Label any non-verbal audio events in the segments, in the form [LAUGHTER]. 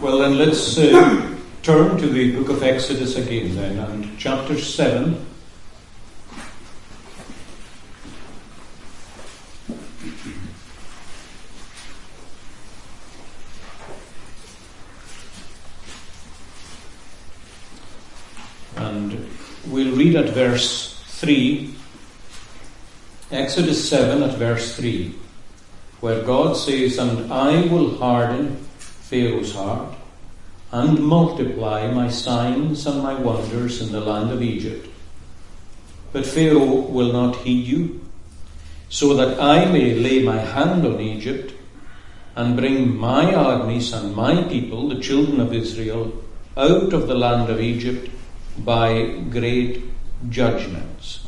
Well, then let's uh, turn to the book of Exodus again, then, and chapter 7. And we'll read at verse 3, Exodus 7 at verse 3, where God says, And I will harden Pharaoh's heart, and multiply my signs and my wonders in the land of Egypt. But Pharaoh will not heed you, so that I may lay my hand on Egypt and bring my armies and my people, the children of Israel, out of the land of Egypt by great judgments.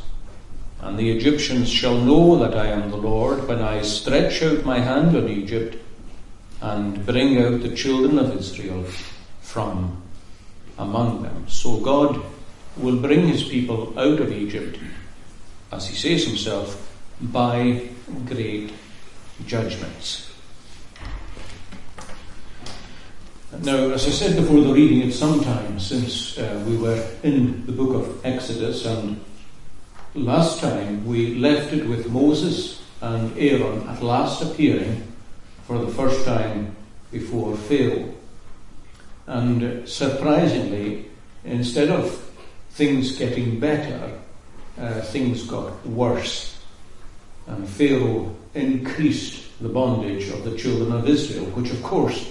And the Egyptians shall know that I am the Lord when I stretch out my hand on Egypt and bring out the children of Israel from among them. So God will bring his people out of Egypt, as he says himself, by great judgments. Now, as I said before the reading, it's some time since uh, we were in the book of Exodus, and last time we left it with Moses and Aaron at last appearing for the first time before Pharaoh. And surprisingly, instead of things getting better, uh, things got worse. And Pharaoh increased the bondage of the children of Israel, which of course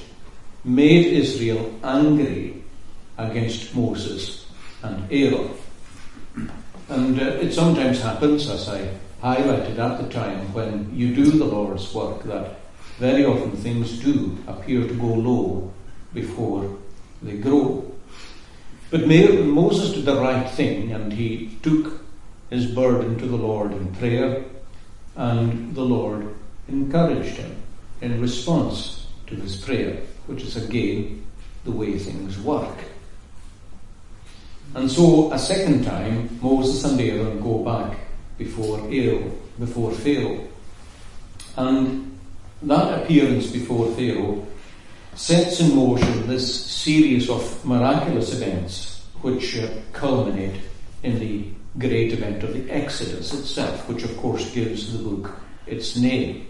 made Israel angry against Moses and Aaron. And uh, it sometimes happens, as I highlighted at the time, when you do the Lord's work, that very often things do appear to go low before they grow. But Moses did the right thing and he took his burden to the Lord in prayer, and the Lord encouraged him in response to his prayer, which is again the way things work. And so a second time, Moses and Aaron go back before Aaron, before Pharaoh. And that appearance before Pharaoh sets in motion this series of miraculous events which uh, culminate in the great event of the Exodus itself, which of course gives the book its name.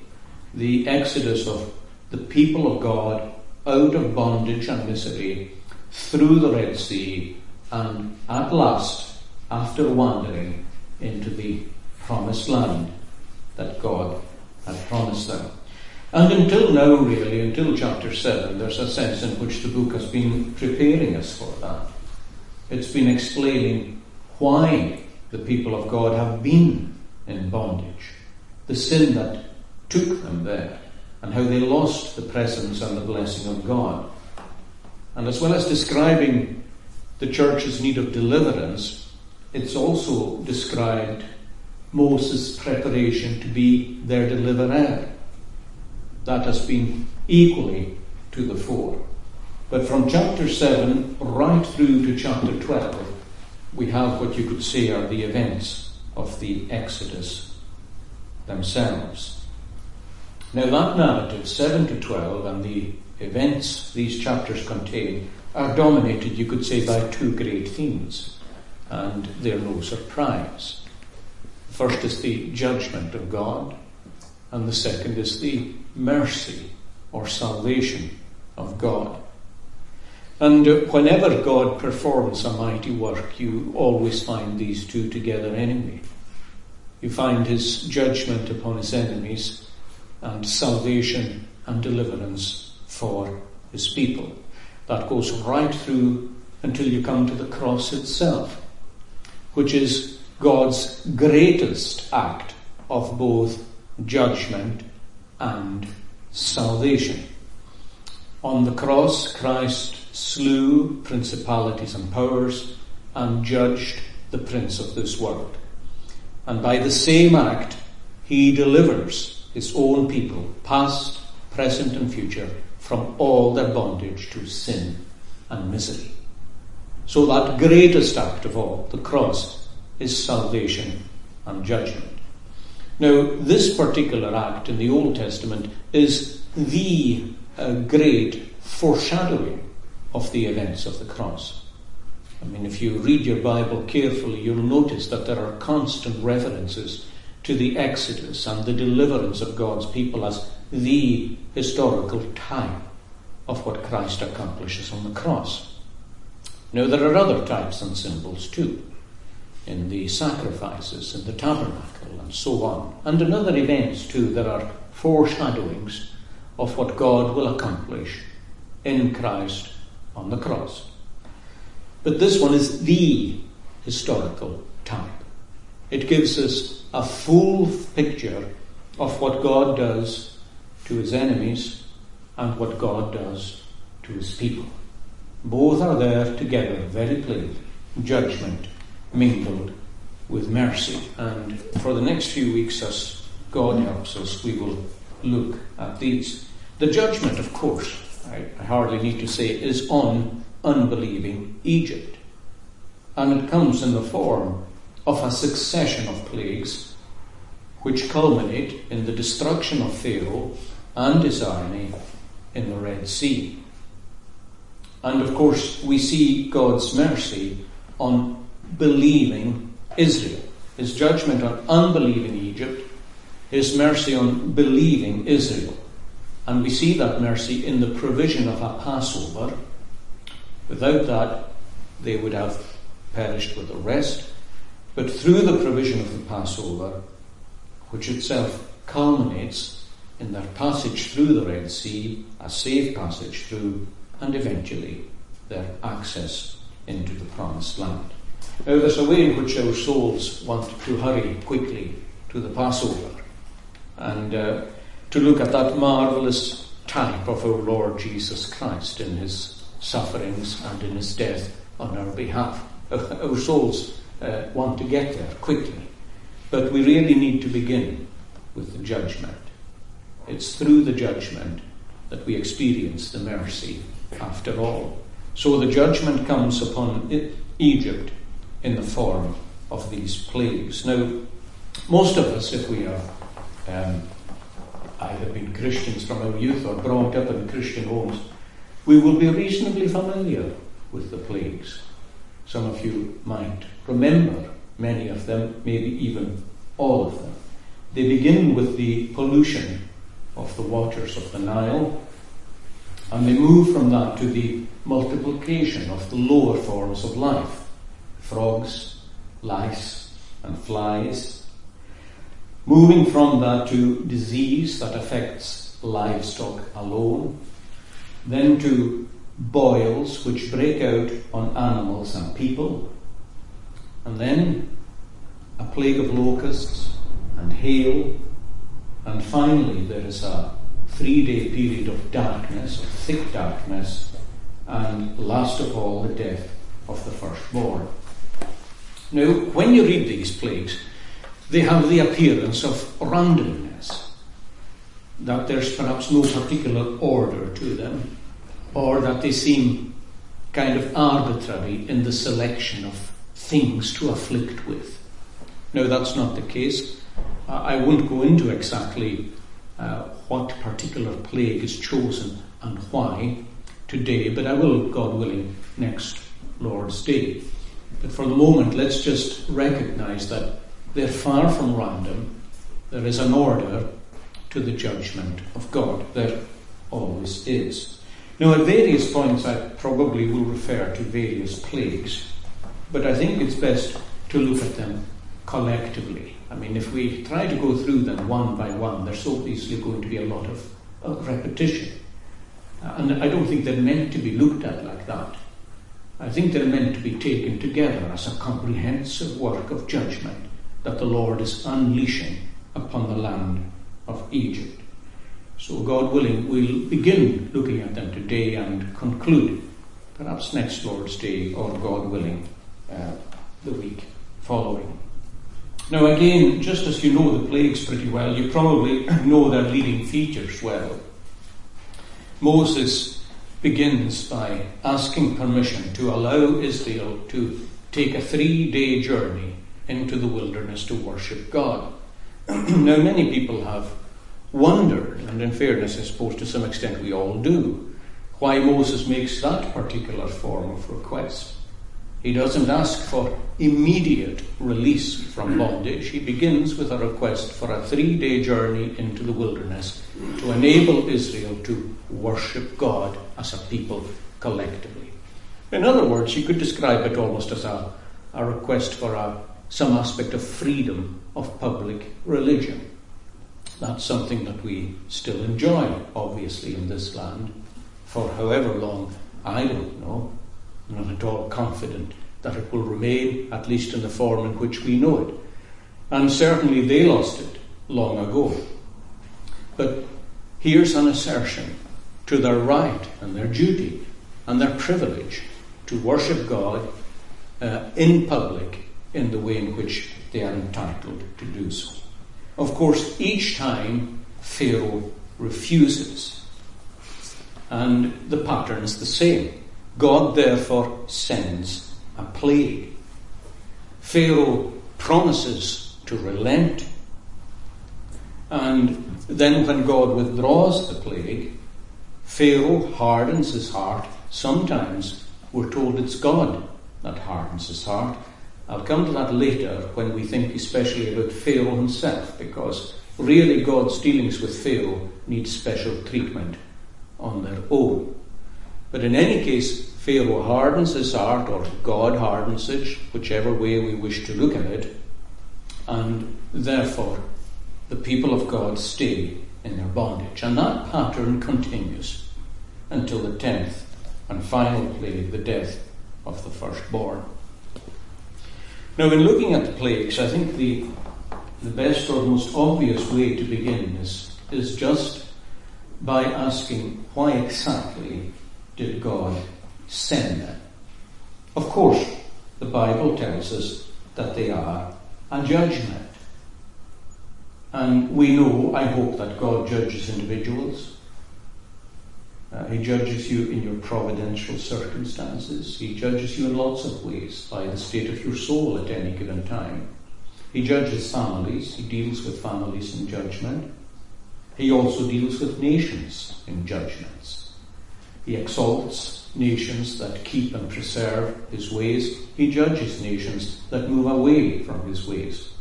The Exodus of the people of God out of bondage and misery through the Red Sea and at last, after wandering, into the promised land that God had promised them. And until now, really, until chapter 7, there's a sense in which the book has been preparing us for that. It's been explaining why the people of God have been in bondage, the sin that took them there, and how they lost the presence and the blessing of God. And as well as describing the church's need of deliverance, it's also described Moses' preparation to be their deliverer that has been equally to the fore. But from chapter 7 right through to chapter 12, we have what you could say are the events of the Exodus themselves. Now, that narrative, 7 to 12, and the events these chapters contain are dominated, you could say, by two great themes, and they're no surprise. First is the judgment of God, and the second is the mercy or salvation of God. And whenever God performs a mighty work, you always find these two together anyway. You find his judgment upon his enemies and salvation and deliverance for his people. That goes right through until you come to the cross itself, which is God's greatest act of both judgment and salvation. On the cross, Christ slew principalities and powers and judged the prince of this world. And by the same act, he delivers his own people, past, present, and future, from all their bondage to sin and misery. So that greatest act of all, the cross, is salvation and judgment. Now, this particular act in the Old Testament is the uh, great foreshadowing of the events of the cross. I mean, if you read your Bible carefully, you'll notice that there are constant references to the Exodus and the deliverance of God's people as the historical type of what Christ accomplishes on the cross. Now, there are other types and symbols too, in the sacrifices, in the tabernacle, and so on. And in other events too, there are foreshadowings of what God will accomplish in Christ on the cross. But this one is the historical type. It gives us a full picture of what God does to his enemies and what God does to his people. Both are there together, very plainly. Judgment mingled with mercy. And for the next few weeks, as God helps us, we will look at these. The judgment, of course, I, I hardly need to say, is on unbelieving Egypt. And it comes in the form of a succession of plagues which culminate in the destruction of Pharaoh and his army in the Red Sea. And of course, we see God's mercy on believing Israel, his judgment on unbelieving Egypt, his mercy on believing Israel. And we see that mercy in the provision of a Passover. Without that, they would have perished with the rest. But through the provision of the Passover, which itself culminates in their passage through the Red Sea, a safe passage through, and eventually their access into the Promised Land. Now, there's a way in which our souls want to hurry quickly to the Passover and uh, to look at that marvelous type of our Lord Jesus Christ in his sufferings and in his death on our behalf. [LAUGHS] Our souls uh, want to get there quickly, but we really need to begin with the judgment. It's through the judgment that we experience the mercy after all. So the judgment comes upon Egypt in the form of these plagues. Now, most of us, if we are um, either been Christians from our youth or brought up in Christian homes, we will be reasonably familiar with the plagues. Some of you might remember many of them, maybe even all of them. They begin with the pollution of the waters of the Nile, and they move from that to the multiplication of the lower forms of life frogs, lice, and flies. Moving from that to disease that affects livestock alone, then to boils which break out on animals and people, and then a plague of locusts and hail, and finally there is a three day period of darkness, of thick darkness, and last of all the death of the firstborn. Now, when you read these plagues, they have the appearance of randomness, that there's perhaps no particular order to them, or that they seem kind of arbitrary in the selection of things to afflict with. Now, that's not the case. I won't go into exactly uh, what particular plague is chosen and why today, but I will, God willing, next Lord's Day. But for the moment, let's just recognize that they're far from random. There is an order to the judgment of God. There always is. Now, at various points, I probably will refer to various plagues, but I think it's best to look at them collectively. I mean, if we try to go through them one by one, there's obviously going to be a lot of, of repetition. And I don't think they're meant to be looked at like that. I think they're meant to be taken together as a comprehensive work of judgment that the Lord is unleashing upon the land of Egypt. So, God willing, we'll begin looking at them today and conclude, perhaps next Lord's Day, or God willing, uh, the week following. Now, again, just as you know the plagues pretty well, you probably [CLEARS THROAT] know their leading features well. Moses begins by asking permission to allow Israel to take a three day journey into the wilderness to worship God. [CLEARS THROAT] now, many people have wondered, and in fairness, I suppose to some extent we all do, why Moses makes that particular form of request. He doesn't ask for immediate release from bondage. He begins with a request for a three day journey into the wilderness to enable Israel to worship God as a people collectively. In other words, you could describe it almost as a, a request for a, some aspect of freedom of public religion. That's something that we still enjoy, obviously, in this land for however long, I don't know. Not at all confident that it will remain, at least in the form in which we know it. And certainly they lost it long ago. But here's an assertion to their right and their duty and their privilege to worship God uh, in public in the way in which they are entitled to do so. Of course, each time Pharaoh refuses, and the pattern is the same. God therefore sends a plague. Pharaoh promises to relent, and then when God withdraws the plague, Pharaoh hardens his heart. Sometimes we're told it's God that hardens his heart. I'll come to that later when we think especially about Pharaoh himself, because really God's dealings with Pharaoh need special treatment on their own. But in any case, Pharaoh hardens his heart, or God hardens it, whichever way we wish to look at it, and therefore the people of God stay in their bondage. And that pattern continues until the tenth and final plague, the death of the firstborn. Now, in looking at the plagues, I think the, the best or most obvious way to begin is, is just by asking why exactly did God them? Of course, the Bible tells us that they are a judgment. And we know, I hope, that God judges individuals. Uh, he judges you in your providential circumstances. He judges you in lots of ways by the state of your soul at any given time. He judges families. He deals with families in judgment. He also deals with nations in judgments. He exalts nations that keep and preserve his ways. He judges nations that move away from his ways,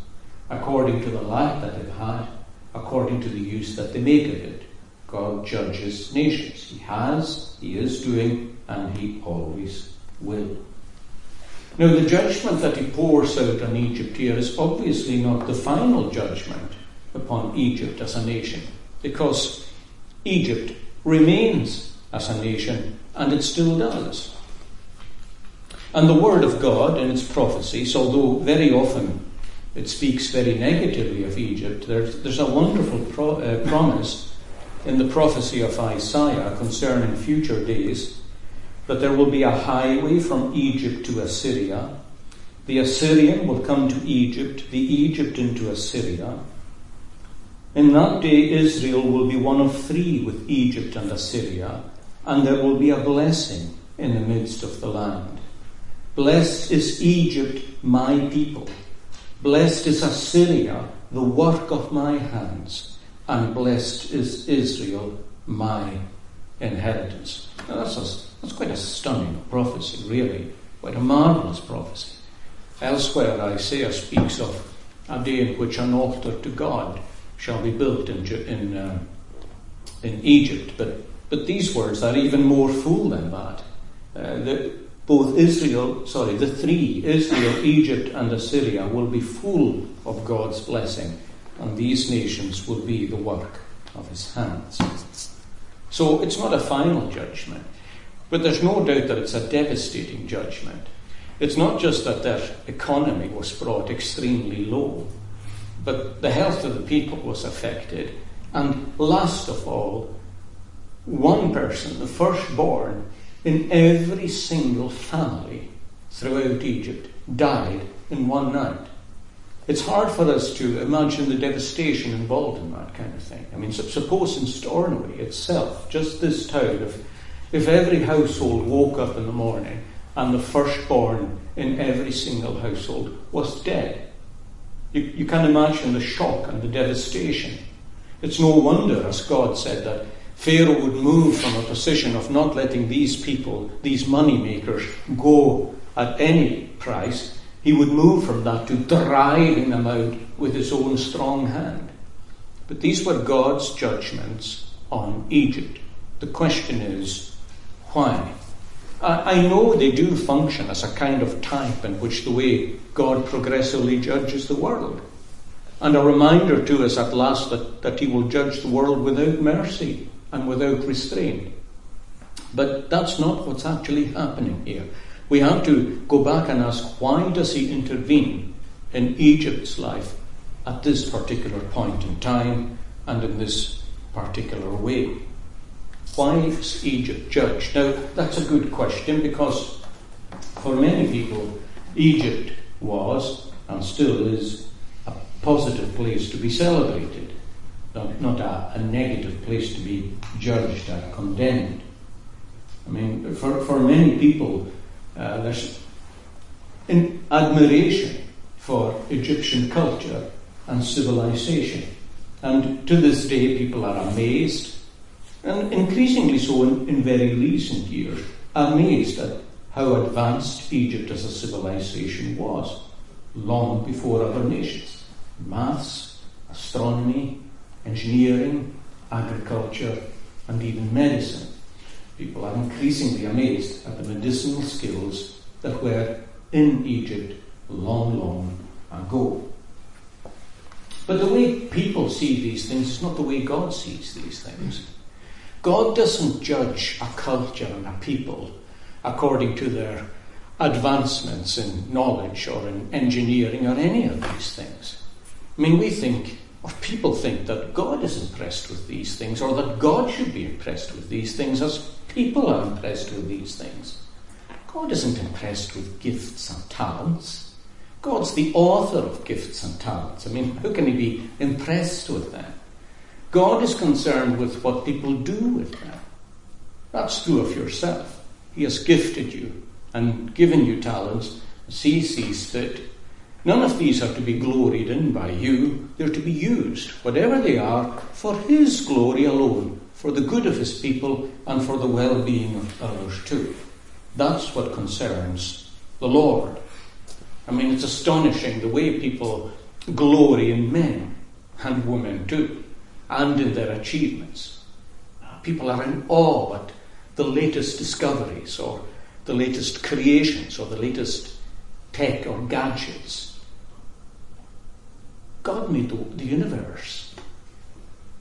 according to the life that they've had, according to the use that they make of it. God judges nations. He has, He is doing, and He always will. Now, the judgment that He pours out on Egypt here is obviously not the final judgment upon Egypt as a nation, because Egypt remains as a nation, and it still does. And the Word of God in its prophecies, although very often it speaks very negatively of Egypt, there's, there's a wonderful pro, uh, promise in the prophecy of Isaiah concerning future days that there will be a highway from Egypt to Assyria. The Assyrian will come to Egypt, the Egypt into Assyria. In that day, Israel will be one of three with Egypt and Assyria, and there will be a blessing in the midst of the land. Blessed is Egypt, my people. Blessed is Assyria, the work of my hands and blessed is Israel, my inheritance. Now that's, a, that's quite a stunning prophecy, really, quite a marvelous prophecy. Elsewhere, Isaiah speaks of a day in which an altar to God shall be built in, in, uh, in Egypt, but, but these words are even more full than that. Uh, the, both Israel, sorry, the three, Israel, Egypt, and Assyria, will be full of God's blessing and these nations will be the work of his hands. So it's not a final judgment, but there's no doubt that it's a devastating judgment. It's not just that their economy was brought extremely low, but the health of the people was affected. And last of all, one person, the firstborn, in every single family throughout Egypt died in one night it's hard for us to imagine the devastation involved in that kind of thing. I mean, suppose in Stornoway itself, just this town, if, if every household woke up in the morning and the firstborn in every single household was dead, you, you can imagine the shock and the devastation. It's no wonder, as God said, that Pharaoh would move from a position of not letting these people, these money makers, go at any price. He would move from that to driving them out with his own strong hand. But these were God's judgments on Egypt. The question is, why? I know they do function as a kind of type in which the way God progressively judges the world. And a reminder to us at last that, that He will judge the world without mercy and without restraint. But that's not what's actually happening here. We have to go back and ask why does He intervene in Egypt's life at this particular point in time and in this particular way? Why is Egypt judged? Now, that's a good question because for many people, Egypt was and still is a positive place to be celebrated, not, not a, a negative place to be judged and condemned. I mean, for, for many people, uh, there's an admiration for Egyptian culture and civilization. And to this day, people are amazed and increasingly so in, in very recent years, amazed at how advanced Egypt as a civilization was long before other nations. Maths, astronomy, engineering, agriculture, and even medicine. People are increasingly amazed at the medicinal skills that were in Egypt long, long ago. But the way people see these things is not the way God sees these things. God doesn't judge a culture and a people according to their advancements in knowledge or in engineering or any of these things. I mean, we think, people think, that God is impressed with these things, or that God should be impressed with these things as people are impressed with these things. God isn't impressed with gifts and talents. God's the author of gifts and talents. I mean, how can he be impressed with them? God is concerned with what people do with them. That's true of yourself. He has gifted you and given you talents as He sees fit. None of these are to be gloried in by you. They're to be used, whatever they are, for His glory alone, for the good of His people and for the well being of others too. That's what concerns the Lord. I mean, it's astonishing the way people glory in men and women too and in their achievements. People are in awe at the latest discoveries or the latest creations or the latest tech or gadgets. God made the, universe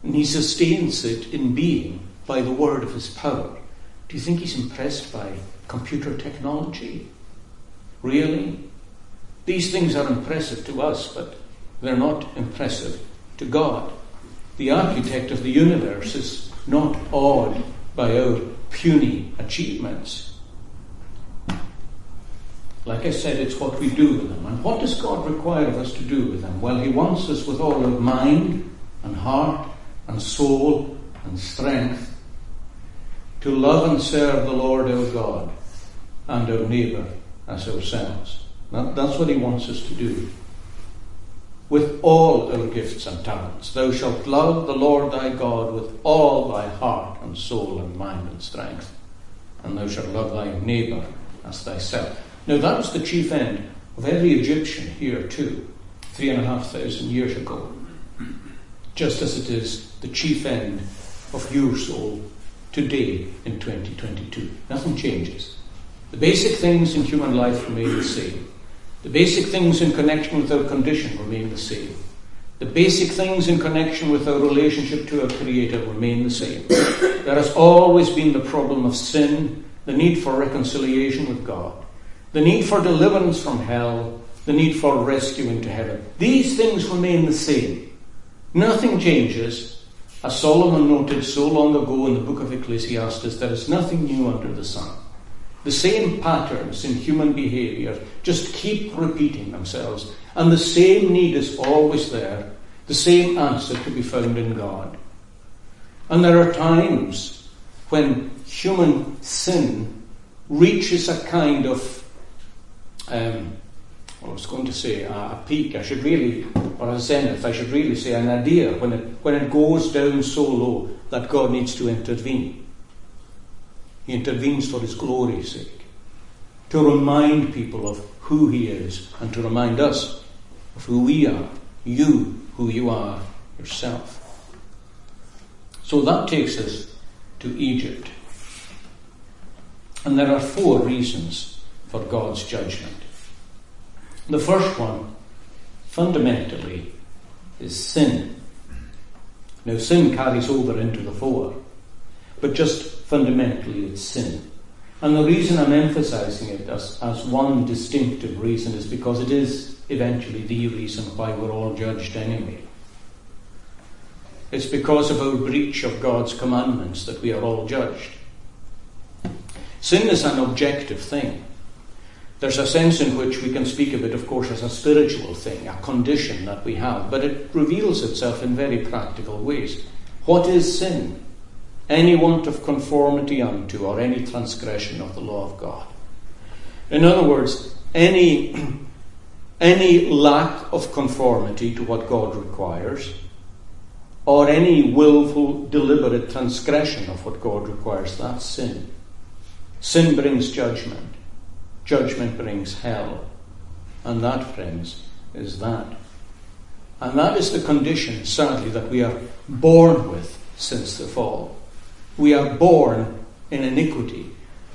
and He sustains it in being by the word of His power. Do you think He's impressed by computer technology? Really? These things are impressive to us, but they're not impressive to God the architect of the universe is not awed by our puny achievements. Like I said, it's what we do with them. And what does God require of us to do with them? Well, He wants us with all of mind and heart and soul and strength to love and serve the Lord our God and our neighbour as ourselves. That, that's what He wants us to do with all our gifts and talents. Thou shalt love the Lord thy God with all thy heart and soul and mind and strength. And thou shalt love thy neighbour as thyself. Now that was the chief end of every Egyptian here too, three and a half thousand years ago. Just as it is the chief end of your soul today in 2022. Nothing changes. The basic things in human life remain the same. The basic things in connection with our condition remain the same. The basic things in connection with our relationship to our Creator remain the same. There has always been the problem of sin, the need for reconciliation with God, the need for deliverance from hell, the need for rescue into heaven. These things remain the same. Nothing changes. As Solomon noted so long ago in the book of Ecclesiastes, there is nothing new under the sun. The same patterns in human behavior just keep repeating themselves, and the same need is always there, the same answer to be found in God. And there are times when human sin reaches a kind of um, I was going to say a, a peak, I should really, or a zenith, I should really say an idea when it, when it goes down so low that God needs to intervene. He intervenes for His glory's sake, to remind people of who He is, and to remind us of who we are, you, who you are yourself. So that takes us to Egypt. And there are four reasons for God's judgment. The first one, fundamentally, is sin. Now, sin carries over into the four, but just fundamentally, it's sin. And the reason I'm emphasizing it as, as one distinctive reason is because it is eventually the reason why we're all judged anyway. It's because of our breach of God's commandments that we are all judged. Sin is an objective thing. There's a sense in which we can speak of it, of course, as a spiritual thing, a condition that we have, but it reveals itself in very practical ways. What is sin? Any want of conformity unto or any transgression of the law of God. In other words, any, [CLEARS THROAT] any lack of conformity to what God requires, or any willful, deliberate transgression of what God requires, that's sin. Sin brings judgment. Judgment brings hell. And that, friends, is that. And that is the condition, sadly, that we are born with since the fall. We are born in iniquity.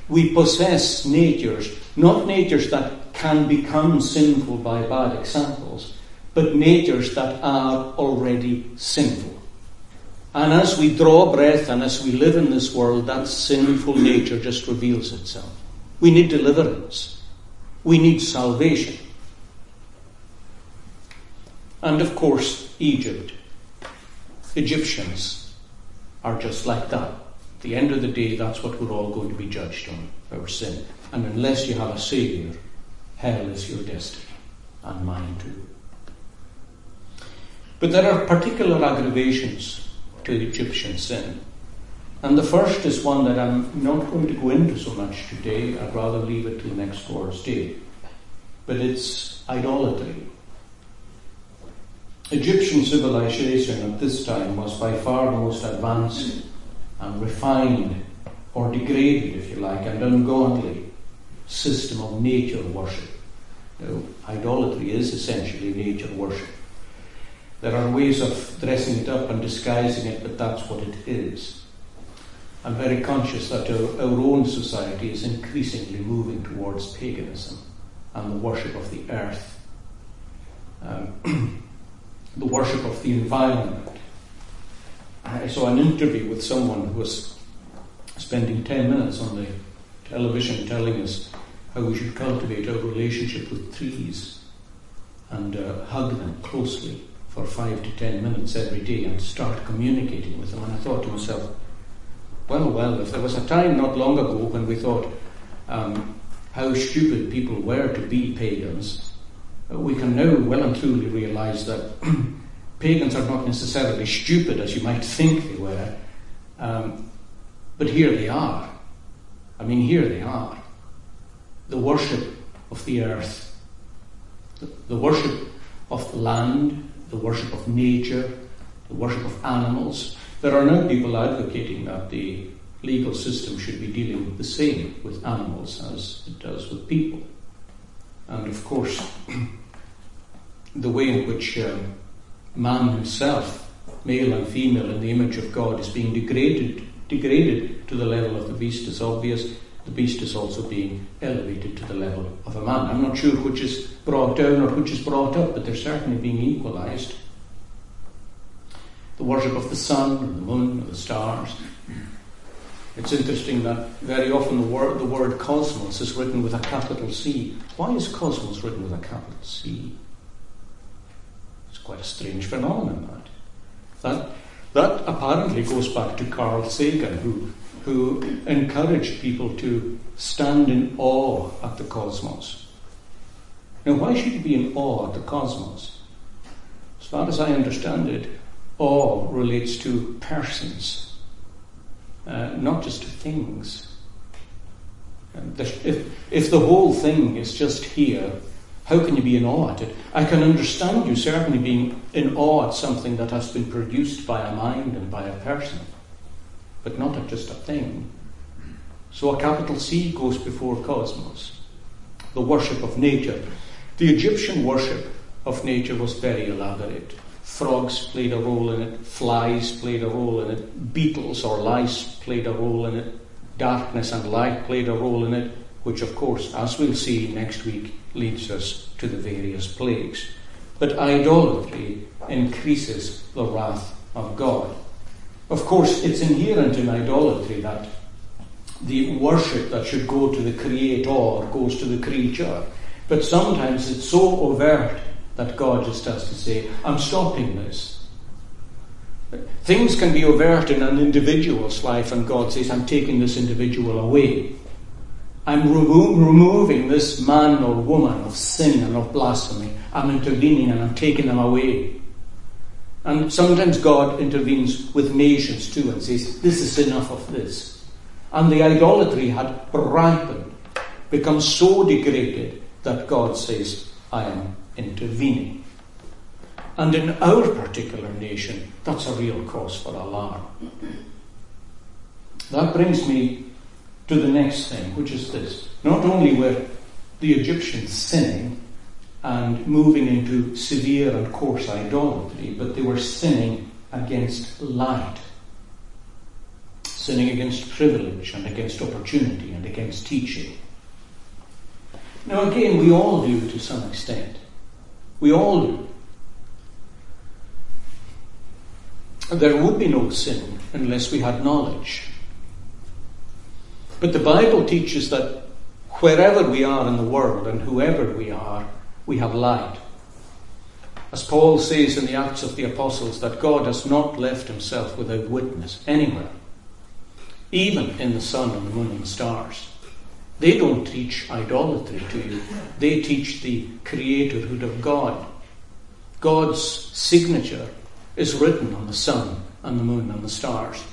We possess natures, not natures that can become sinful by bad examples, but natures that are already sinful. And as we draw breath and as we live in this world, that sinful nature just reveals itself. We need deliverance. We need salvation. And of course, Egypt. Egyptians are just like that. At the end of the day, that's what we're all going to be judged on, our sin. And unless you have a Saviour, hell is your destiny, and mine too. But there are particular aggravations to Egyptian sin. And the first is one that I'm not going to go into so much today. I'd rather leave it till next Lord's Day. But it's idolatry. Egyptian civilization at this time was by far the most advanced and refined, or degraded, if you like, and ungodly system of nature worship. Now, idolatry is essentially nature worship. There are ways of dressing it up and disguising it, but that's what it is. I'm very conscious that our, our own society is increasingly moving towards paganism and the worship of the earth, um, [CLEARS THROAT] the worship of the environment. I saw an interview with someone who was spending 10 minutes on the television telling us how we should cultivate our relationship with trees and uh, hug them closely for five to ten minutes every day and start communicating with them. And I thought to myself, well, well, if there was a time not long ago when we thought um, how stupid people were to be pagans, we can now well and truly realize that [CLEARS THROAT] pagans are not necessarily stupid as you might think they were, um, but here they are. I mean, here they are. The worship of the earth, the worship of the land, the worship of nature, the worship of animals. There are now people advocating that the legal system should be dealing the same with animals as it does with people. And of course, [CLEARS THROAT] the way in which um, man himself, male and female in the image of God, is being degraded, degraded to the level of the beast is obvious. The beast is also being elevated to the level of a man. I'm not sure which is brought down or which is brought up, but they're certainly being equalized. The worship of the sun, and the moon, and the stars. It's interesting that very often the word, the word cosmos is written with a capital C. Why is cosmos written with a capital C? It's quite a strange phenomenon, that. That, that apparently goes back to Carl Sagan, who, who encouraged people to stand in awe at the cosmos. Now, why should you be in awe at the cosmos? As far as I understand it, awe relates to persons uh, not just to things. If, if the whole thing is just here, How can you be in awe at it? I can understand you certainly being in awe at something that has been produced by a mind and by a person, but not at just a thing. So a capital C goes before cosmos, the worship of nature. The Egyptian worship of nature was very elaborate. Frogs played a role in it, flies played a role in it, beetles or lice played a role in it, darkness and light played a role in it, which, of course, as we'll see next week, leads us to the various plagues. But idolatry increases the wrath of God. Of course, it's inherent in idolatry that the worship that should go to the Creator goes to the creature. But sometimes it's so overt that God just has to say, I'm stopping this. Things can be overt in an individual's life, and God says, I'm taking this individual away. I'm remo- removing this man or woman of sin and of blasphemy. I'm intervening and I'm taking them away. And sometimes God intervenes with nations too and says, This is enough of this. And the idolatry had ripened, become so degraded that God says, I am intervening. And in our particular nation, that's a real cause for alarm. That brings me to the next thing, which is this. Not only were the Egyptians sinning and moving into severe and coarse idolatry, but they were sinning against light, sinning against privilege and against opportunity and against teaching. Now, again, we all do to some extent. We all do. There would be no sin unless we had knowledge. But the Bible teaches that wherever we are in the world and whoever we are, we have light. As Paul says in the Acts of the Apostles, that God has not left himself without witness anywhere, even in the sun and the moon and the stars. They don't teach idolatry to you, they teach the creatorhood of God. God's signature is written on the sun and the moon and the stars.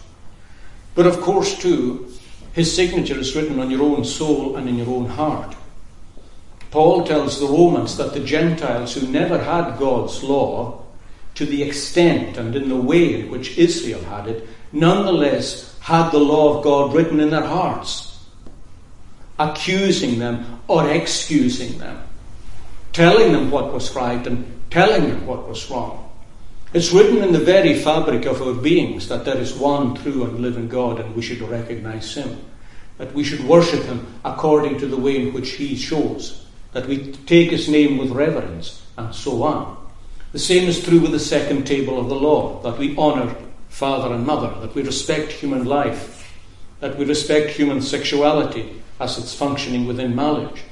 But of course, too, his signature is written on your own soul and in your own heart. Paul tells the Romans that the Gentiles who never had God's law, to the extent and in the way in which Israel had it, nonetheless had the law of God written in their hearts, accusing them or excusing them, telling them what was right and telling them what was wrong. It's written in the very fabric of our beings that there is one true and living God and we should recognize Him. That we should worship Him according to the way in which He shows. That we take His name with reverence and so on. The same is true with the second table of the law that we honour father and mother, that we respect human life, that we respect human sexuality as it's functioning within knowledge,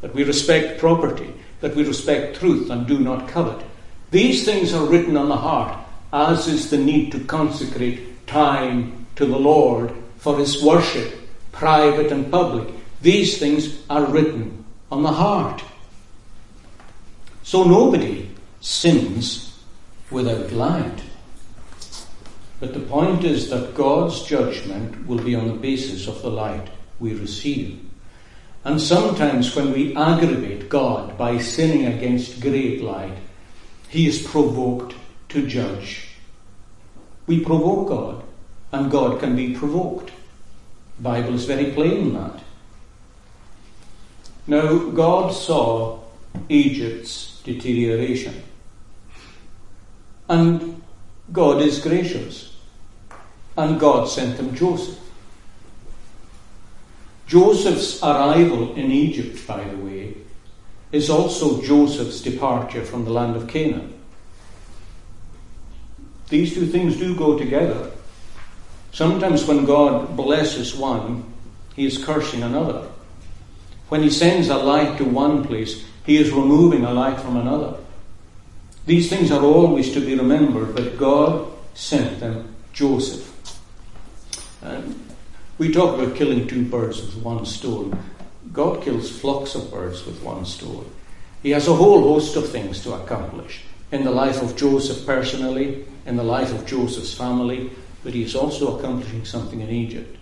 that we respect property, that we respect truth and do not covet these things are written on the heart, as is the need to consecrate time to the Lord for his worship, private and public. These things are written on the heart. So nobody sins without light. But the point is that God's judgment will be on the basis of the light we receive. And sometimes when we aggravate God by sinning against great light, he is provoked to judge. We provoke God, and God can be provoked. The Bible is very plain in that. Now, God saw Egypt's deterioration. And God is gracious. And God sent them Joseph. Joseph's arrival in Egypt, by the way, is also Joseph's departure from the land of Canaan. These two things do go together. Sometimes when God blesses one, he is cursing another. When he sends a light to one place, he is removing a light from another. These things are always to be remembered, but God sent them Joseph. And we talk about killing two birds with one stone. God kills flocks of birds with one stone. He has a whole host of things to accomplish in the life of Joseph personally, in the life of Joseph's family, but he is also accomplishing something in Egypt.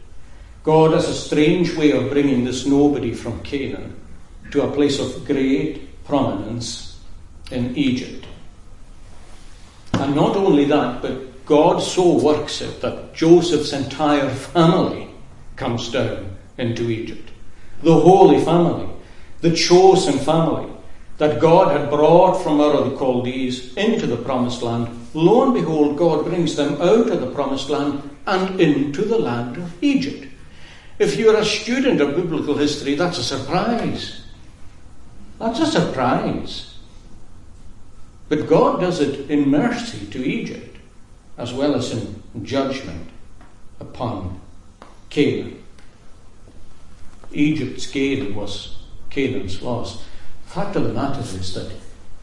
God has a strange way of bringing this nobody from Canaan to a place of great prominence in Egypt. And not only that, but God so works it that Joseph's entire family comes down into Egypt. The Holy Family, the chosen family that God had brought from Ur of the Chaldees into the promised land. Lo and behold, God brings them out of the promised land and into the land of Egypt. If you're a student of biblical history, that's a surprise. That's a surprise. But God does it in mercy to Egypt, as well as in judgment upon Canaan. Egypt's gain was Canaan's loss. Fact of the matter is that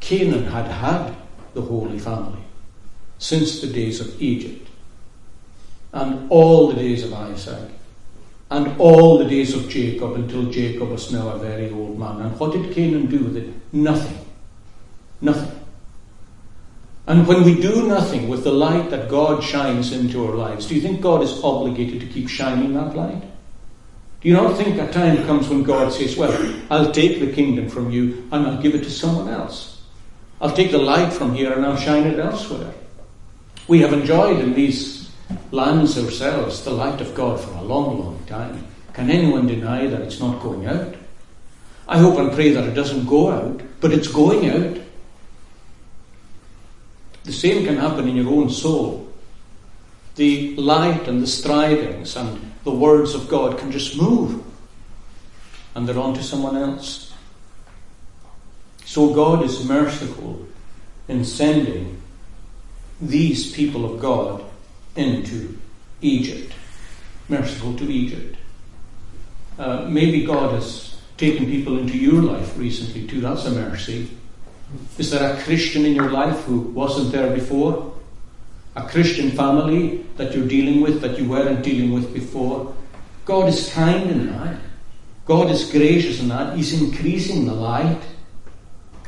Canaan had had the Holy Family since the days of Egypt and all the days of Isaac and all the days of Jacob until Jacob was now a very old man. And what did Canaan do with it? Nothing. Nothing. And when we do nothing with the light that God shines into our lives, do you think God is obligated to keep shining that light? Do you not think a time comes when God says, Well, I'll take the kingdom from you and I'll give it to someone else? I'll take the light from here and I'll shine it elsewhere. We have enjoyed in these lands ourselves the light of God for a long, long time. Can anyone deny that it's not going out? I hope and pray that it doesn't go out, but it's going out. The same can happen in your own soul. The light and the strivings and the words of God can just move and they're on to someone else. So God is merciful in sending these people of God into Egypt. Merciful to Egypt. Uh, maybe God has taken people into your life recently too. That's a mercy. Is there a Christian in your life who wasn't there before? a Christian family that you're dealing with that you weren't dealing with before. God is kind in that. God is gracious in that. He's increasing the light.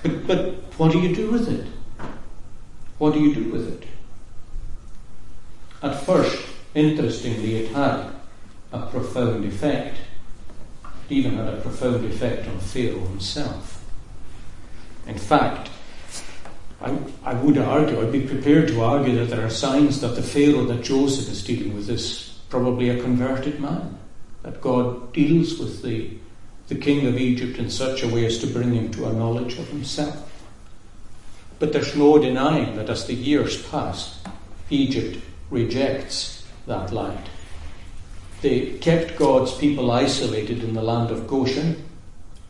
But, but what do you do with it? What do you do with it? At first, interestingly, it had a profound effect. It even had a profound effect on Pharaoh himself. In fact, I, I would argue, I'd be prepared to argue that there are signs that the Pharaoh that Joseph is dealing with is probably a converted man. That God deals with the, the king of Egypt in such a way as to bring him to a knowledge of himself. But there's no denying that as the years pass, Egypt rejects that light. They kept God's people isolated in the land of Goshen,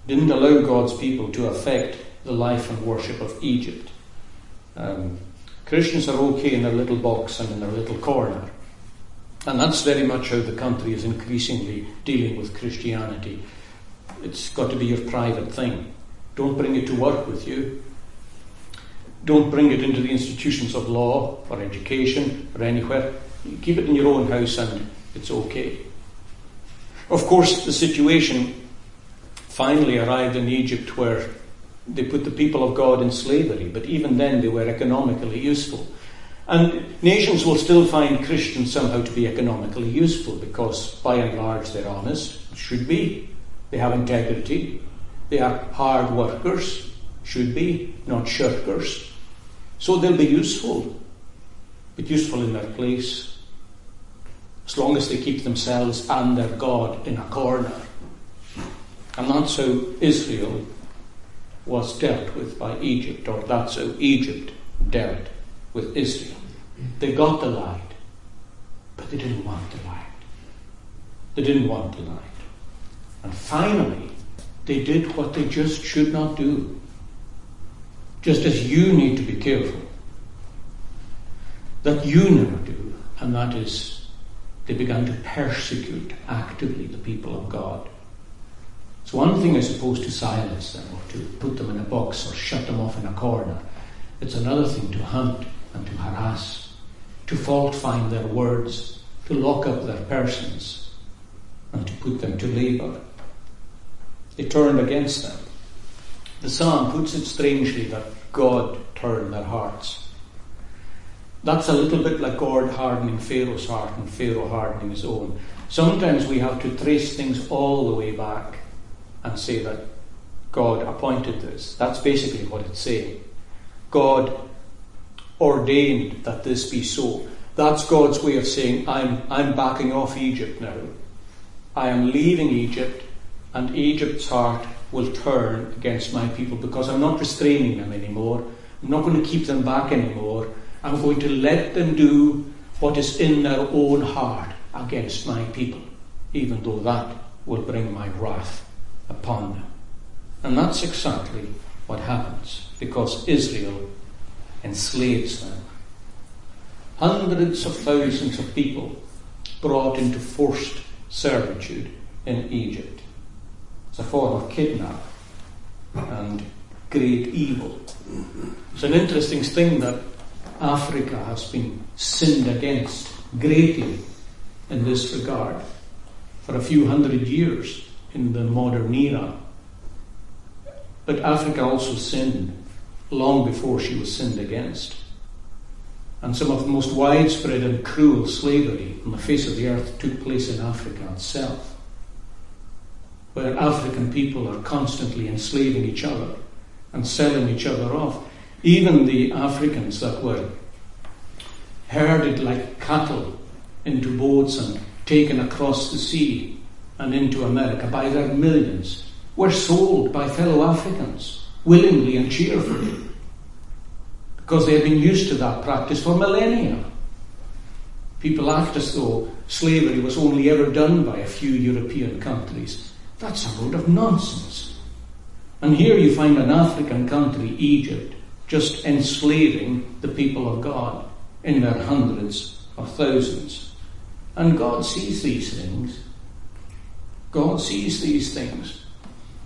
didn't allow God's people to affect the life and worship of Egypt. Um, Christians are okay in their little box and in their little corner. And that's very much how the country is increasingly dealing with Christianity. It's got to be your private thing. Don't bring it to work with you. Don't bring it into the institutions of law or education or anywhere. Keep it in your own house and it's okay. Of course, the situation finally arrived in Egypt where they put the people of God in slavery, but even then they were economically useful. And nations will still find Christians somehow to be economically useful because, by and large, they're honest, should be. They have integrity. They are hard workers, should be, not shirkers. So they'll be useful, but useful in their place, as long as they keep themselves and their God in a corner. And that's how Israel was dealt with by Egypt, or that's so Egypt dealt with Israel. They got the light, but they didn't want the light. They didn't want the light. And finally, they did what they just should not do. Just as you need to be careful that you never do, and that is they began to persecute actively the people of God. It's one thing, is supposed to silence them or to put them in a box or shut them off in a corner. It's another thing to hunt and to harass, to fault find their words, to lock up their persons, and to put them to labour. They turned against them. The psalm puts it strangely that God turned their hearts. That's a little bit like God hardening Pharaoh's heart and Pharaoh hardening his own. Sometimes we have to trace things all the way back and say that God appointed this. That's basically what it's saying. God ordained that this be so. That's God's way of saying, I'm, I'm backing off Egypt now. I am leaving Egypt, and Egypt's heart will turn against my people because I'm not restraining them anymore. I'm not going to keep them back anymore. I'm going to let them do what is in their own heart against my people, even though that will bring my wrath upon them. And that's exactly what happens because Israel enslaves them. Hundreds of thousands of people brought into forced servitude in Egypt. It's a form of kidnap and great evil. It's an interesting thing that Africa has been sinned against greatly in this regard for a few hundred years in the modern era. But Africa also sinned long before she was sinned against. And some of the most widespread and cruel slavery on the face of the earth took place in Africa itself, where African people are constantly enslaving each other and selling each other off. Even the Africans that were herded like cattle into boats and taken across the sea and into America by their millions were sold by fellow Africans willingly and cheerfully because they had been used to that practice for millennia. People act as though slavery was only ever done by a few European countries. That's a load of nonsense. And here you find an African country, Egypt, just enslaving the people of God in their hundreds of thousands. And God sees these things. God sees these things.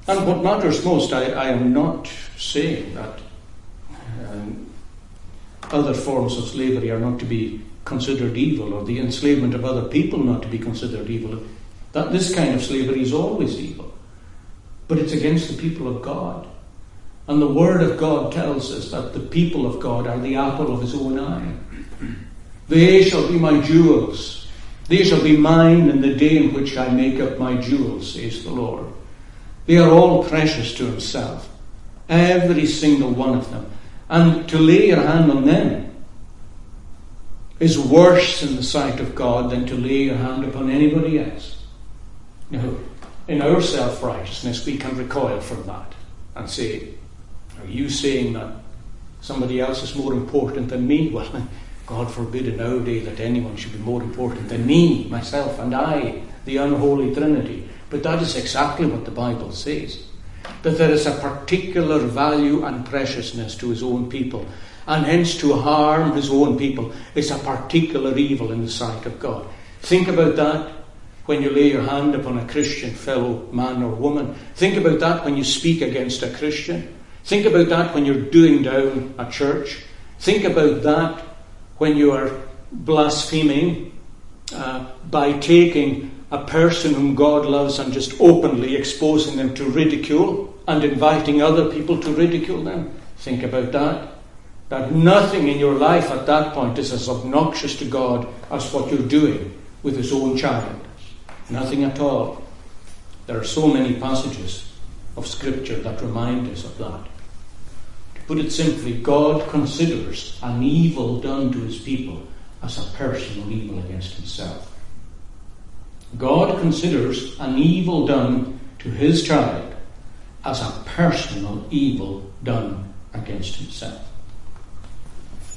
And what matters most, I, I am not saying that um, other forms of slavery are not to be considered evil or the enslavement of other people not to be considered evil. That this kind of slavery is always evil. But it's against the people of God. And the Word of God tells us that the people of God are the apple of His own eye. [CLEARS THROAT] They shall be my jewels. They shall be mine in the day in which I make up my jewels, says the Lord. They are all precious to Himself, every single one of them. And to lay your hand on them is worse in the sight of God than to lay your hand upon anybody else. Now, in our self righteousness, we can recoil from that and say, Are you saying that somebody else is more important than me? [LAUGHS] Well, God forbid in our day that anyone should be more important than me, myself, and I, the unholy Trinity. But that is exactly what the Bible says that there is a particular value and preciousness to his own people, and hence to harm his own people is a particular evil in the sight of God. Think about that when you lay your hand upon a Christian fellow man or woman. Think about that when you speak against a Christian. Think about that when you're doing down a church. Think about that when you are blaspheming uh, by taking a person whom God loves and just openly exposing them to ridicule and inviting other people to ridicule them. Think about that. That nothing in your life at that point is as obnoxious to God as what you're doing with His own child. Nothing at all. There are so many passages of Scripture that remind us of that. Put it simply, God considers an evil done to His people as a personal evil against Himself. God considers an evil done to his child as a personal evil done against himself.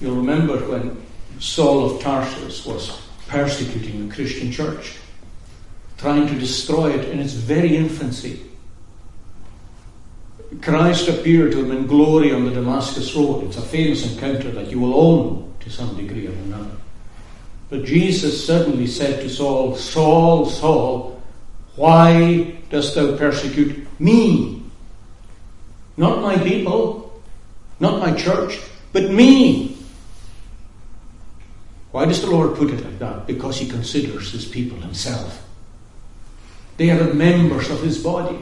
You'll remember when Saul of Tarsus was persecuting the Christian church, trying to destroy it in its very infancy. Christ appeared to him in glory on the Damascus Road. It's a famous encounter that you will all know to some degree or another. But Jesus suddenly said to Saul, Saul, Saul, why dost thou persecute me? Not my people, not my church, but me. Why does the Lord put it like that? Because he considers his people himself. They are the members of his body.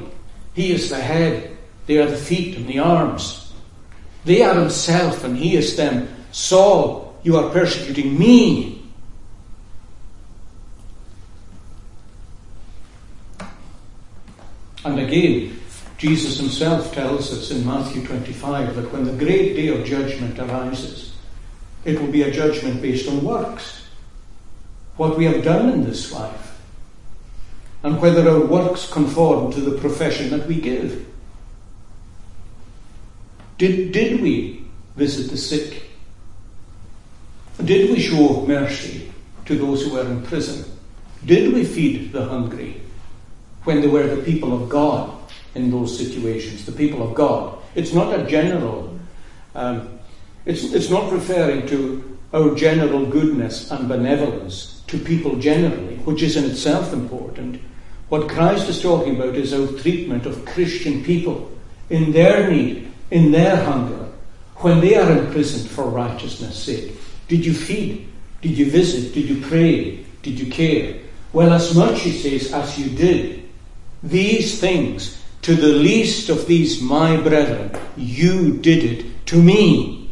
He is the head. They are the feet and the arms. They are himself and he is them. Saul, you are persecuting me. And again, Jesus himself tells us in Matthew 25 that when the great day of judgment arises, it will be a judgment based on works. What we have done in this life. And whether our works conform to the profession that we give. Did, did we visit the sick? Did we show mercy to those who were in prison? Did we feed the hungry when they were the people of God in those situations? The people of God. It's not a general, um, it's, it's not referring to our general goodness and benevolence to people generally, which is in itself important. What Christ is talking about is our treatment of Christian people in their need, in their hunger, when they are imprisoned for righteousness' sake. Did you feed? Did you visit? Did you pray? Did you care? Well, as much, he says, as you did these things to the least of these my brethren, you did it to me.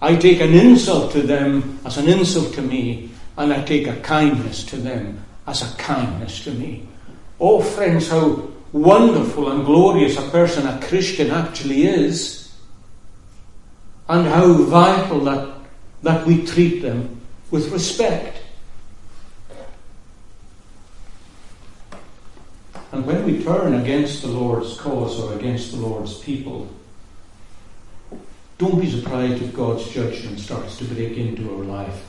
I take an insult to them as an insult to me, and I take a kindness to them as a kindness to me. Oh, friends, how wonderful and glorious a person a Christian actually is, and how vital that, that we treat them with respect. And when we turn against the Lord's cause or against the Lord's people, don't be surprised if God's judgment starts to break into our life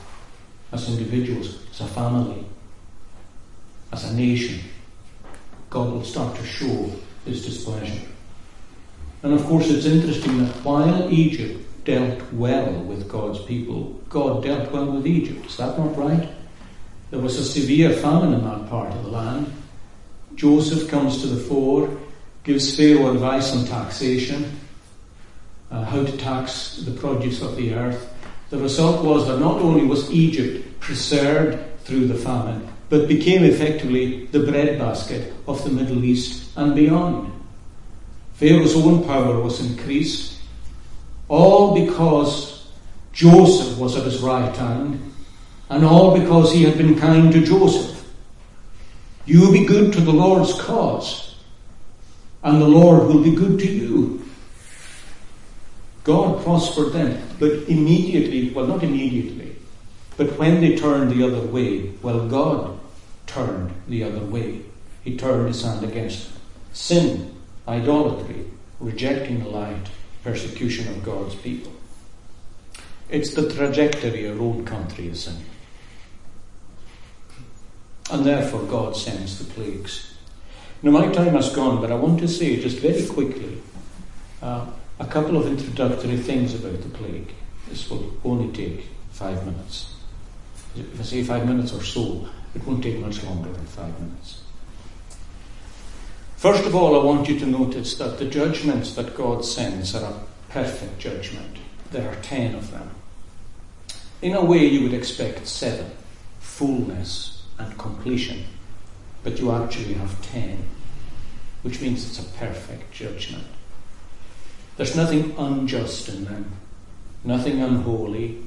as individuals, as a family, as a nation. God will start to show his displeasure. And of course, it's interesting that while Egypt dealt well with God's people. God dealt well with Egypt. Is that not right? There was a severe famine in that part of the land. Joseph comes to the fore, gives Pharaoh advice on taxation, uh, how to tax the produce of the earth. The result was that not only was Egypt preserved through the famine, but became effectively the breadbasket of the Middle East and beyond. Pharaoh's own power was increased all because Joseph was at his right hand, and all because he had been kind to Joseph. You will be good to the Lord's cause, and the Lord will be good to you. God prospered them, but immediately, well, not immediately, but when they turned the other way, well, God turned the other way. He turned his hand against sin, idolatry, rejecting the light, persecution of God's people. It's the trajectory our own country is in. And therefore God sends the plagues. Now my time has gone, but I want to say just very quickly uh, a couple of introductory things about the plague. This will only take five minutes. If I say five minutes or so, it won't take much longer than five minutes. First of all, I want you to notice that the judgments that God sends are a perfect judgment. There are ten of them. In a way, you would expect seven fullness and completion, but you actually have ten, which means it's a perfect judgment. There's nothing unjust in them, nothing unholy.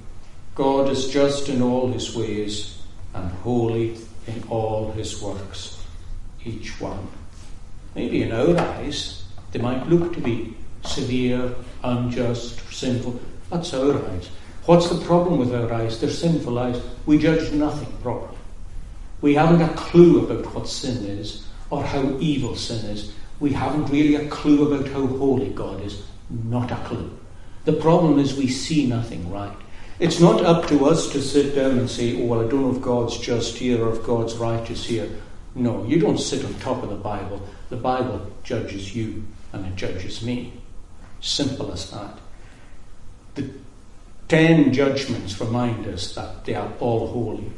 God is just in all his ways and holy in all his works, each one. Maybe in our eyes, they might look to be severe, unjust, sinful. That's our eyes. What's the problem with our eyes? They're sinful eyes. We judge nothing properly. We haven't a clue about what sin is or how evil sin is. We haven't really a clue about how holy God is. Not a clue. The problem is we see nothing right. It's not up to us to sit down and say, oh, well, I don't know if God's just here or if God's righteous here. No, you don't sit on top of the Bible. The Bible judges you and it judges me. Simple as that. The ten judgments remind us that they are all holy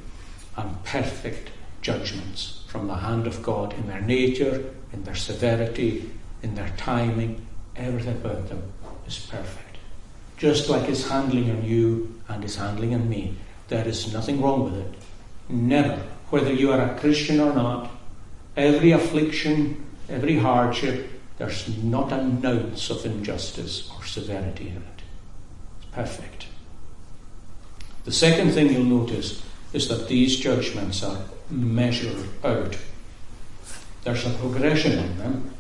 and perfect judgments from the hand of God in their nature, in their severity, in their timing. Everything about them is perfect. Just like His handling on you and His handling on me. There is nothing wrong with it. Never whether you are a Christian or not, every affliction, every hardship, there's not an ounce of injustice or severity in it. It's perfect. The second thing you'll notice is that these judgments are measured out. There's a progression in them.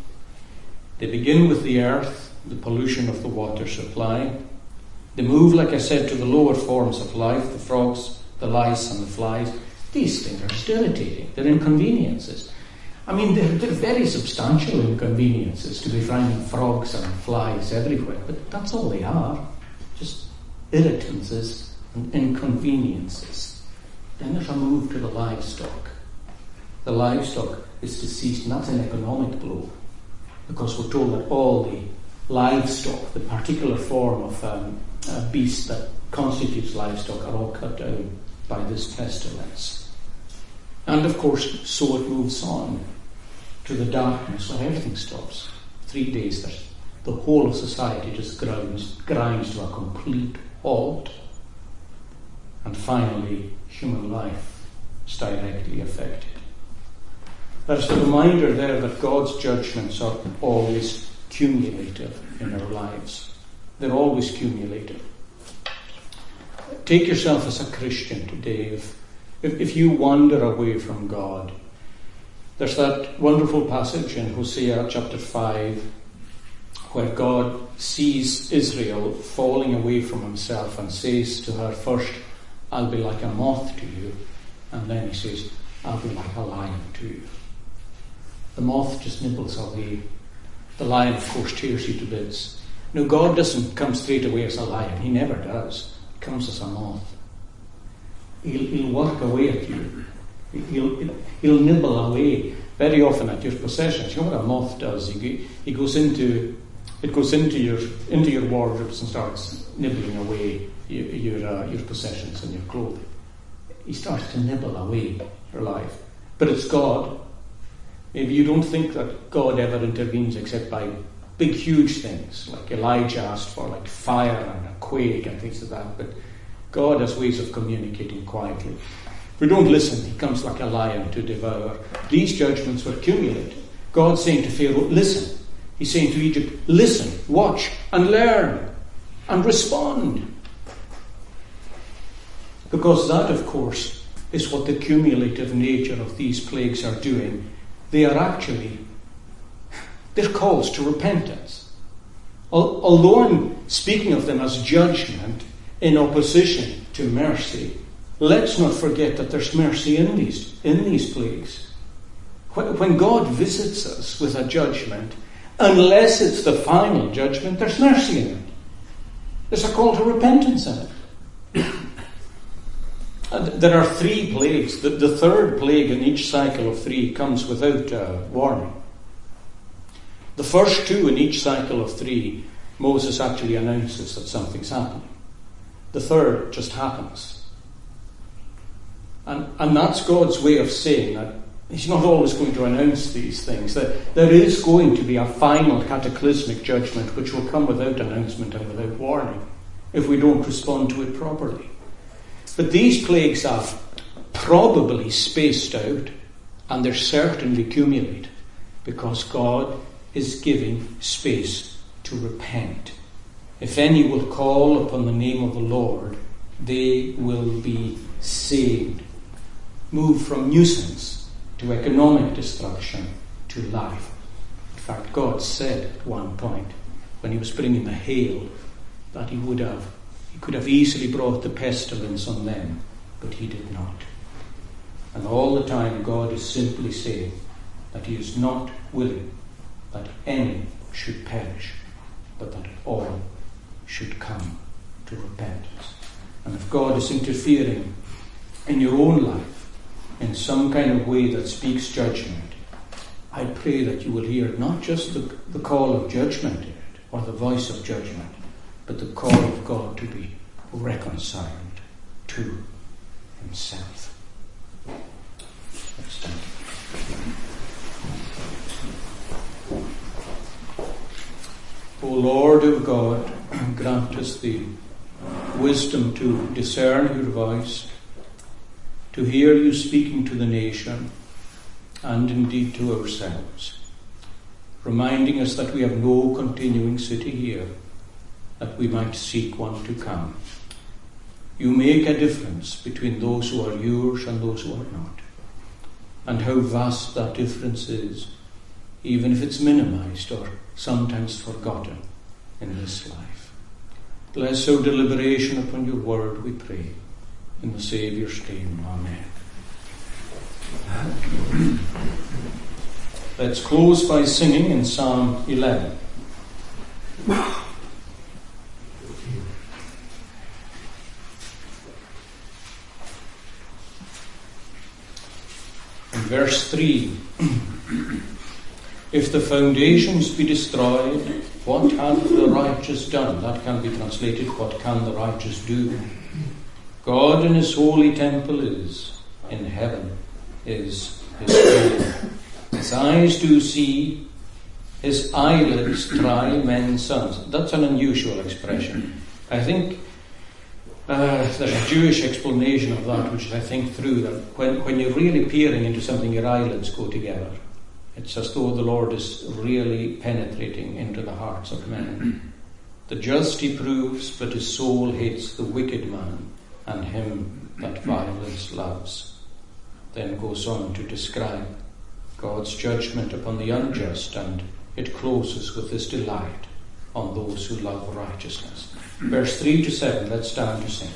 They begin with the earth, the pollution of the water supply. They move, like I said, to the lower forms of life, the frogs, the lice, and the flies. These things are irritating. They're inconveniences. I mean, they're, they're very substantial inconveniences to be finding frogs and flies everywhere, but that's all they are. Just irritances and inconveniences. Then there's a move to the livestock. The livestock is deceased, and that's an economic blow, because we're told that all the livestock, the particular form of um, beast that constitutes livestock, are all cut down by this pestilence. And of course, so it moves on to the darkness where everything stops. Three days, the whole of society just grinds to a complete halt. And finally, human life is directly affected. There's a reminder there that God's judgments are always cumulative in our lives. They're always cumulative. Take yourself as a Christian today. If, if, if you wander away from God, there's that wonderful passage in Hosea chapter 5 where God sees Israel falling away from himself and says to her, First, I'll be like a moth to you, and then he says, I'll be like a lion to you. The moth just nibbles away. The lion, of course, tears you to bits. No, God doesn't come straight away as a lion. He never does. He comes as a moth. He'll, he'll work away at you. He'll, he'll nibble away very often at your possessions. You know what a moth does? He, he goes into it goes into your into your wardrobes and starts nibbling away your your, uh, your possessions and your clothing. He starts to nibble away your life, but it's God Maybe you don't think that God ever intervenes except by big, huge things, like Elijah asked for, like fire and a quake and things like that. But God has ways of communicating quietly. If we don't listen, he comes like a lion to devour. These judgments were cumulative. God's saying to Pharaoh, listen. He's saying to Egypt, listen, watch, and learn, and respond. Because that, of course, is what the cumulative nature of these plagues are doing they are actually they're calls to repentance. Although I'm speaking of them as judgment in opposition to mercy, let's not forget that there's mercy in these, in these plagues. When God visits us with a judgment, unless it's the final judgment, there's mercy in it. There's a call to repentance in it. There are three plagues. The, the, third plague in each cycle of three comes without uh, warning. The first two in each cycle of three, Moses actually announces that something's happening. The third just happens. And, and that's God's way of saying that He's not always going to announce these things. That there is going to be a final cataclysmic judgment which will come without announcement and without warning if we don't respond to it properly. But these plagues are probably spaced out and they're certainly cumulated because God is giving space to repent. If any will call upon the name of the Lord, they will be saved. Move from nuisance to economic destruction to life. In fact, God said at one point when He was bringing the hail that He would have he could have easily brought the pestilence on them, but he did not. And all the time, God is simply saying that he is not willing that any should perish, but that all should come to repentance. And if God is interfering in your own life in some kind of way that speaks judgment, I pray that you will hear not just the, the call of judgment or the voice of judgment, but the call of God to be reconciled to Himself. O Lord of God, [CLEARS THROAT] grant us the wisdom to discern your voice, to hear you speaking to the nation, and indeed to ourselves, reminding us that we have no continuing city here that we might seek one to come. You make a difference between those who are yours and those who are not. and how vast that difference is, even if it's minimized or sometimes forgotten in this life. Bless our deliberation upon your word, we pray. In the Saviour's name, Amen. Let's close by singing in Psalm 11. Verse 3 If the foundations be destroyed, what hath the righteous done? That can be translated, What can the righteous do? God in his holy temple is, in heaven is his throne. His eyes do see, his eyelids try men's sons. That's an unusual expression. I think uh, there's a Jewish explanation of that, which I think through that when, when you're really peering into something, your eyelids go together. It's as though the Lord is really penetrating into the hearts of men. The just he proves, but his soul hates the wicked man and him that violence loves. Then goes on to describe God's judgment upon the unjust, and it closes with his delight on those who love righteousness. Verse 3 to 7, let's stand to sing.